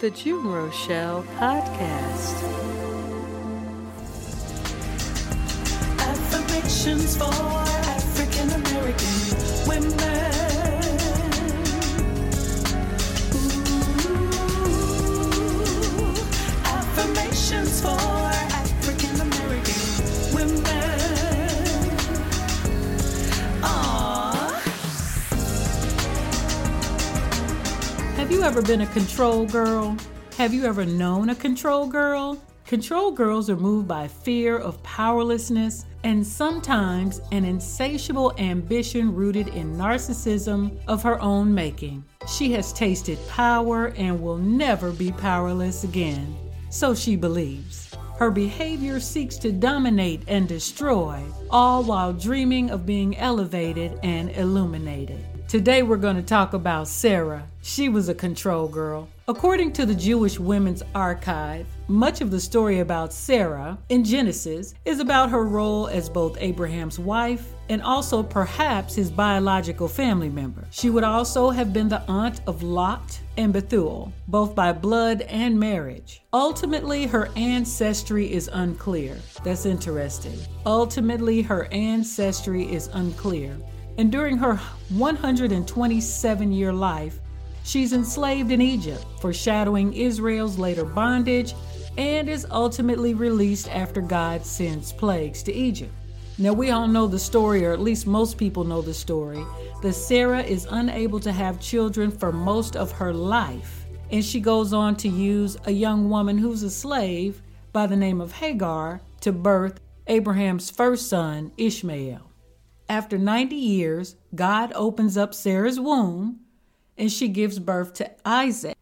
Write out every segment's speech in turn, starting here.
the June Rochelle Podcast. Affirmations for African American women. Have you ever been a control girl? Have you ever known a control girl? Control girls are moved by fear of powerlessness and sometimes an insatiable ambition rooted in narcissism of her own making. She has tasted power and will never be powerless again. So she believes. Her behavior seeks to dominate and destroy, all while dreaming of being elevated and illuminated. Today we're going to talk about Sarah. She was a control girl. According to the Jewish Women's Archive, much of the story about Sarah in Genesis is about her role as both Abraham's wife and also perhaps his biological family member. She would also have been the aunt of Lot and Bethuel, both by blood and marriage. Ultimately, her ancestry is unclear. That's interesting. Ultimately, her ancestry is unclear. And during her 127 year life, she's enslaved in Egypt, foreshadowing Israel's later bondage, and is ultimately released after God sends plagues to Egypt. Now, we all know the story, or at least most people know the story, that Sarah is unable to have children for most of her life. And she goes on to use a young woman who's a slave by the name of Hagar to birth Abraham's first son, Ishmael. After 90 years, God opens up Sarah's womb and she gives birth to Isaac,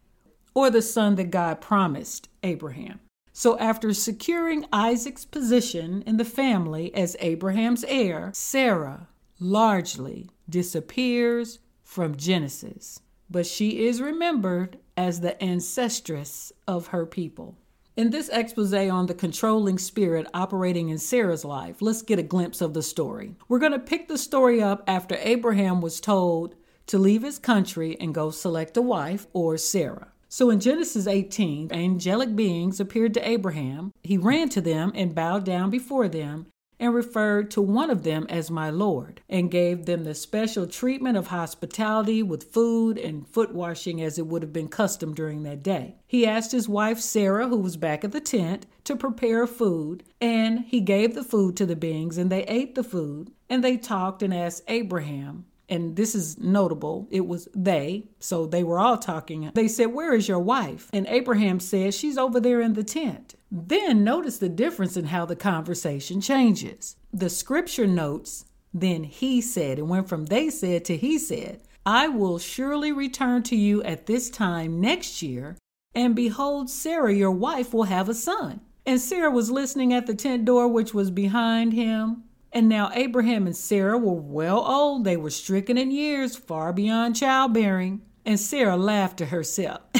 or the son that God promised Abraham. So, after securing Isaac's position in the family as Abraham's heir, Sarah largely disappears from Genesis, but she is remembered as the ancestress of her people. In this expose on the controlling spirit operating in Sarah's life, let's get a glimpse of the story. We're going to pick the story up after Abraham was told to leave his country and go select a wife, or Sarah. So in Genesis 18, angelic beings appeared to Abraham. He ran to them and bowed down before them and referred to one of them as my Lord, and gave them the special treatment of hospitality with food and foot washing as it would have been custom during that day. He asked his wife Sarah, who was back at the tent, to prepare food, and he gave the food to the beings, and they ate the food, and they talked and asked Abraham, and this is notable, it was they, so they were all talking. They said, Where is your wife? And Abraham said, She's over there in the tent. Then notice the difference in how the conversation changes. The scripture notes, Then he said, and went from they said to he said, I will surely return to you at this time next year, and behold, Sarah, your wife, will have a son. And Sarah was listening at the tent door, which was behind him. And now Abraham and Sarah were well old. They were stricken in years, far beyond childbearing. And Sarah laughed to herself.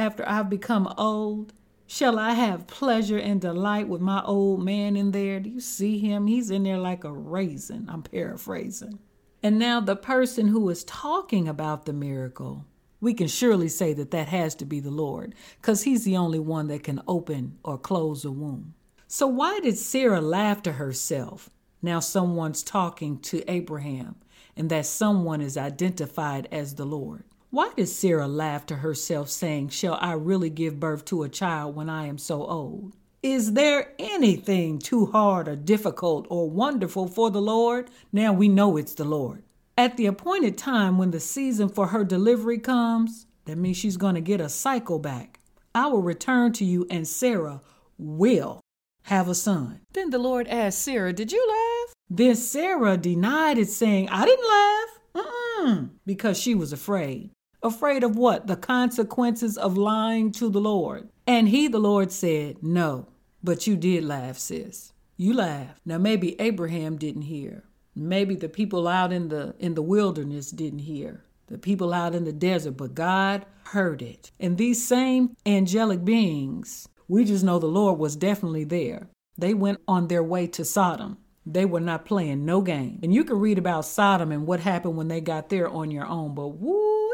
After I've become old, shall I have pleasure and delight with my old man in there? Do you see him? He's in there like a raisin. I'm paraphrasing. And now the person who is talking about the miracle, we can surely say that that has to be the Lord, because he's the only one that can open or close a womb. So, why did Sarah laugh to herself? Now, someone's talking to Abraham, and that someone is identified as the Lord. Why did Sarah laugh to herself, saying, Shall I really give birth to a child when I am so old? Is there anything too hard or difficult or wonderful for the Lord? Now we know it's the Lord. At the appointed time when the season for her delivery comes, that means she's going to get a cycle back. I will return to you, and Sarah will have a son. Then the Lord asked Sarah, Did you laugh? Then Sarah denied it, saying, I didn't laugh. Mm-mm, because she was afraid. Afraid of what? The consequences of lying to the Lord. And he, the Lord, said, No, but you did laugh, sis. You laughed. Now maybe Abraham didn't hear. Maybe the people out in the in the wilderness didn't hear. The people out in the desert, but God heard it. And these same angelic beings we just know the Lord was definitely there. They went on their way to Sodom. They were not playing no game. And you can read about Sodom and what happened when they got there on your own. But woo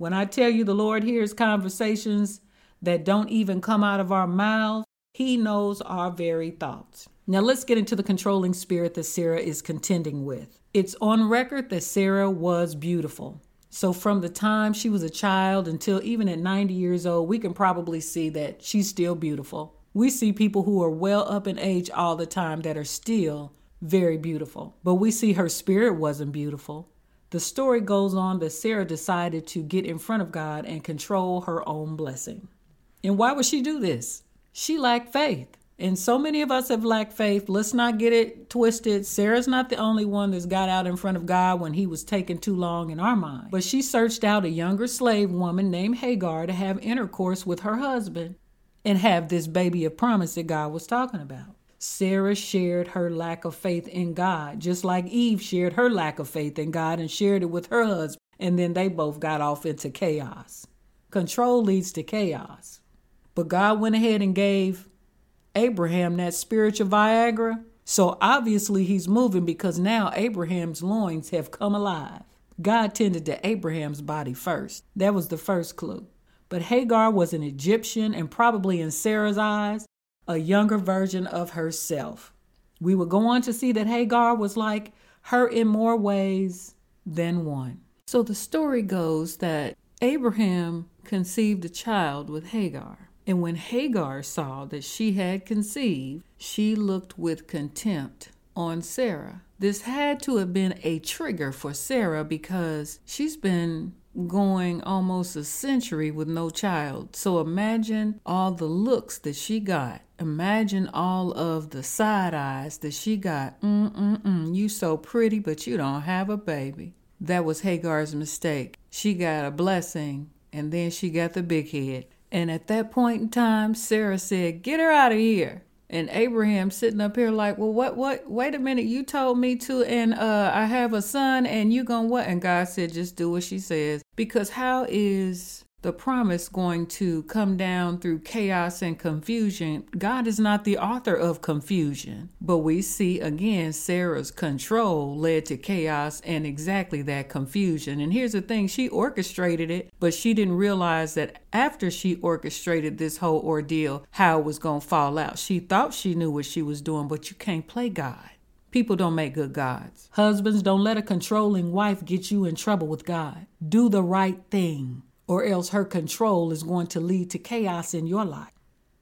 When I tell you the Lord hears conversations that don't even come out of our mouths, He knows our very thoughts. Now let's get into the controlling spirit that Sarah is contending with. It's on record that Sarah was beautiful. So, from the time she was a child until even at 90 years old, we can probably see that she's still beautiful. We see people who are well up in age all the time that are still very beautiful. But we see her spirit wasn't beautiful. The story goes on that Sarah decided to get in front of God and control her own blessing. And why would she do this? She lacked faith. And so many of us have lacked faith. Let's not get it twisted. Sarah's not the only one that's got out in front of God when he was taking too long in our mind. But she searched out a younger slave woman named Hagar to have intercourse with her husband and have this baby of promise that God was talking about. Sarah shared her lack of faith in God, just like Eve shared her lack of faith in God and shared it with her husband, and then they both got off into chaos. Control leads to chaos. But God went ahead and gave Abraham that spiritual Viagra. So obviously he's moving because now Abraham's loins have come alive. God tended to Abraham's body first. That was the first clue. But Hagar was an Egyptian and probably in Sarah's eyes, a younger version of herself. We will go on to see that Hagar was like her in more ways than one. So the story goes that Abraham conceived a child with Hagar. And when Hagar saw that she had conceived, she looked with contempt on Sarah. This had to have been a trigger for Sarah because she's been going almost a century with no child. So imagine all the looks that she got. Imagine all of the side eyes that she got. Mm-mm-mm, you so pretty, but you don't have a baby. That was Hagar's mistake. She got a blessing, and then she got the big head. And at that point in time, Sarah said, Get her out of here. And Abraham sitting up here like, Well, what, what, wait a minute, you told me to, and uh, I have a son, and you gonna what? And God said, Just do what she says. Because how is the promise going to come down through chaos and confusion. God is not the author of confusion. But we see again Sarah's control led to chaos and exactly that confusion. And here's the thing she orchestrated it, but she didn't realize that after she orchestrated this whole ordeal, how it was going to fall out. She thought she knew what she was doing, but you can't play God. People don't make good gods. Husbands, don't let a controlling wife get you in trouble with God. Do the right thing or else her control is going to lead to chaos in your life.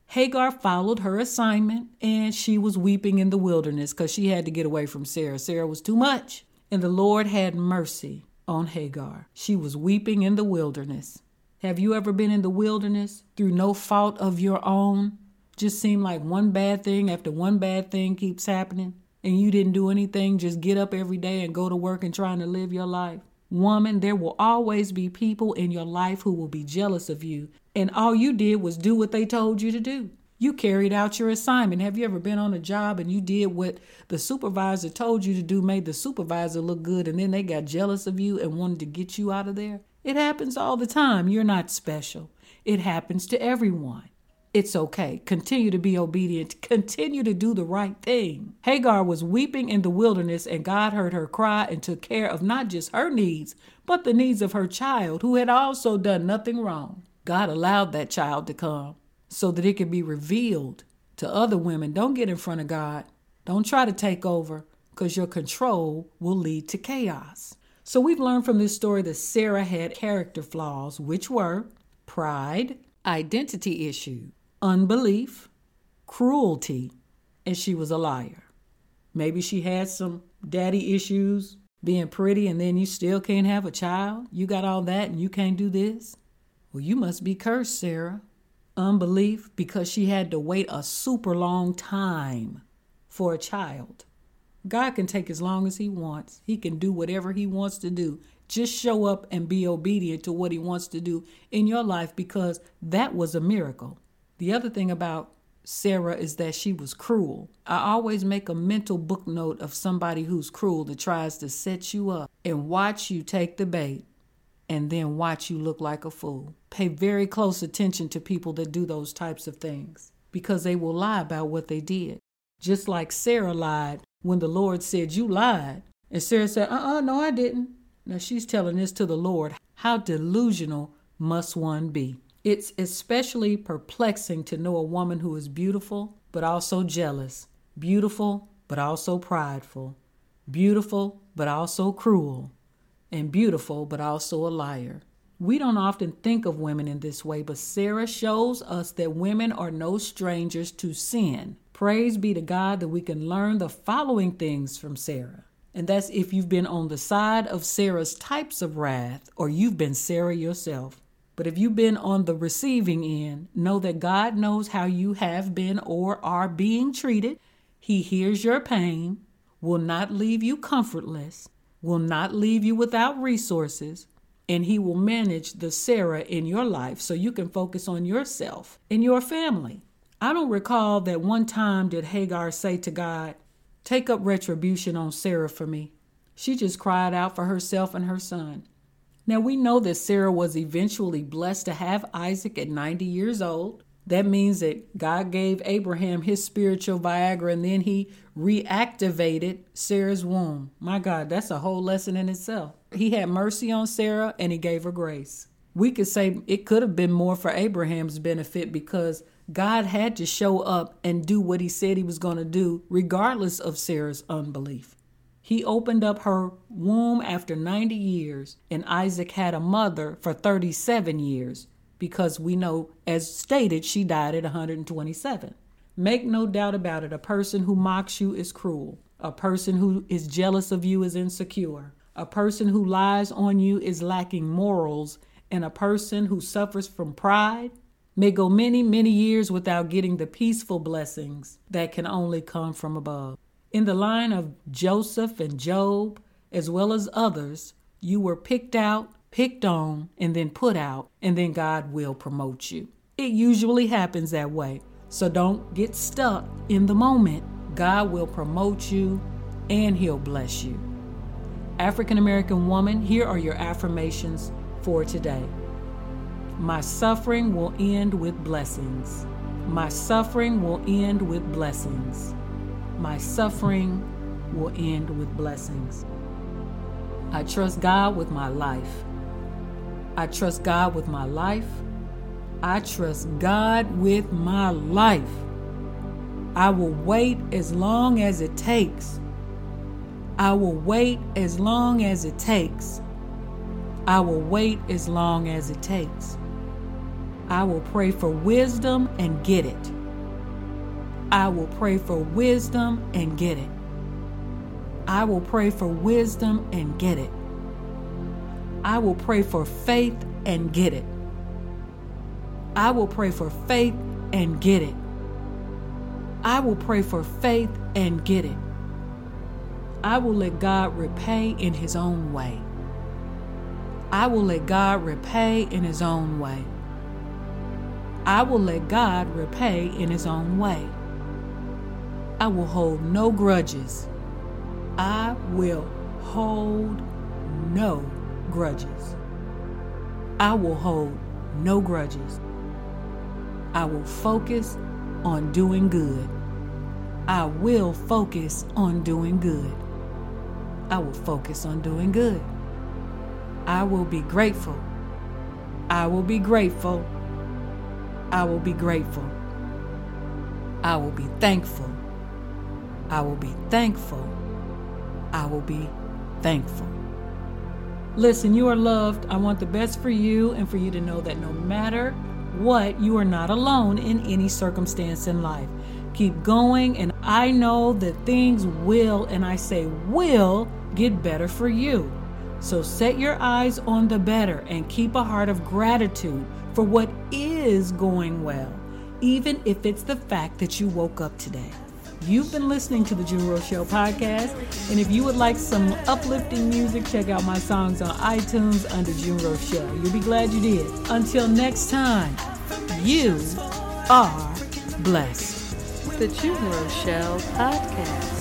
Hagar followed her assignment and she was weeping in the wilderness because she had to get away from Sarah. Sarah was too much. And the Lord had mercy on Hagar. She was weeping in the wilderness. Have you ever been in the wilderness through no fault of your own? Just seemed like one bad thing after one bad thing keeps happening and you didn't do anything, just get up every day and go to work and trying to live your life. Woman, there will always be people in your life who will be jealous of you, and all you did was do what they told you to do. You carried out your assignment. Have you ever been on a job and you did what the supervisor told you to do, made the supervisor look good, and then they got jealous of you and wanted to get you out of there? It happens all the time. You're not special. It happens to everyone. It's okay. Continue to be obedient. Continue to do the right thing. Hagar was weeping in the wilderness, and God heard her cry and took care of not just her needs, but the needs of her child, who had also done nothing wrong. God allowed that child to come so that it could be revealed to other women. Don't get in front of God. Don't try to take over because your control will lead to chaos. So we've learned from this story that Sarah had character flaws, which were pride, identity issue, unbelief, cruelty, and she was a liar. Maybe she had some daddy issues, being pretty, and then you still can't have a child. You got all that and you can't do this? Well, you must be cursed, Sarah. Unbelief because she had to wait a super long time for a child. God can take as long as He wants, He can do whatever He wants to do. Just show up and be obedient to what He wants to do in your life because that was a miracle. The other thing about Sarah is that she was cruel. I always make a mental book note of somebody who's cruel that tries to set you up and watch you take the bait and then watch you look like a fool. Pay very close attention to people that do those types of things because they will lie about what they did. Just like Sarah lied when the Lord said, You lied. And Sarah said, Uh uh no, I didn't. Now she's telling this to the Lord. How delusional must one be? It's especially perplexing to know a woman who is beautiful, but also jealous, beautiful, but also prideful, beautiful, but also cruel, and beautiful, but also a liar. We don't often think of women in this way, but Sarah shows us that women are no strangers to sin. Praise be to God that we can learn the following things from Sarah. And that's if you've been on the side of Sarah's types of wrath or you've been Sarah yourself. But if you've been on the receiving end, know that God knows how you have been or are being treated. He hears your pain, will not leave you comfortless, will not leave you without resources, and He will manage the Sarah in your life so you can focus on yourself and your family. I don't recall that one time did Hagar say to God, Take up retribution on Sarah for me. She just cried out for herself and her son. Now we know that Sarah was eventually blessed to have Isaac at 90 years old. That means that God gave Abraham his spiritual Viagra and then he reactivated Sarah's womb. My God, that's a whole lesson in itself. He had mercy on Sarah and he gave her grace. We could say it could have been more for Abraham's benefit because God had to show up and do what he said he was going to do, regardless of Sarah's unbelief. He opened up her womb after 90 years, and Isaac had a mother for 37 years because we know, as stated, she died at 127. Make no doubt about it, a person who mocks you is cruel. A person who is jealous of you is insecure. A person who lies on you is lacking morals. And a person who suffers from pride may go many, many years without getting the peaceful blessings that can only come from above. In the line of Joseph and Job, as well as others, you were picked out, picked on, and then put out, and then God will promote you. It usually happens that way. So don't get stuck in the moment. God will promote you and He'll bless you. African American woman, here are your affirmations for today. My suffering will end with blessings. My suffering will end with blessings my suffering will end with blessings. I trust God with my life. I trust God with my life. I trust God with my life. I will wait as long as it takes. I will wait as long as it takes. I will wait as long as it takes. I will pray for wisdom and get it. I will pray for wisdom and get it. I will pray for wisdom and get it. I will pray for faith and get it. I will pray for faith and get it. I will pray for faith and get it. I will let God repay in His own way. I will let God repay in His own way. I will let God repay in His own way. I will hold no grudges. I will hold no grudges. I will hold no grudges. I will focus on doing good. I will focus on doing good. I will focus on doing good. I will be grateful. I will be grateful. I will be grateful. I will be thankful. I will be thankful. I will be thankful. Listen, you are loved. I want the best for you and for you to know that no matter what, you are not alone in any circumstance in life. Keep going, and I know that things will, and I say will, get better for you. So set your eyes on the better and keep a heart of gratitude for what is going well, even if it's the fact that you woke up today. You've been listening to the June Rochelle podcast, and if you would like some uplifting music, check out my songs on iTunes under June Rochelle. You'll be glad you did. Until next time, you are blessed. The June Rochelle Podcast.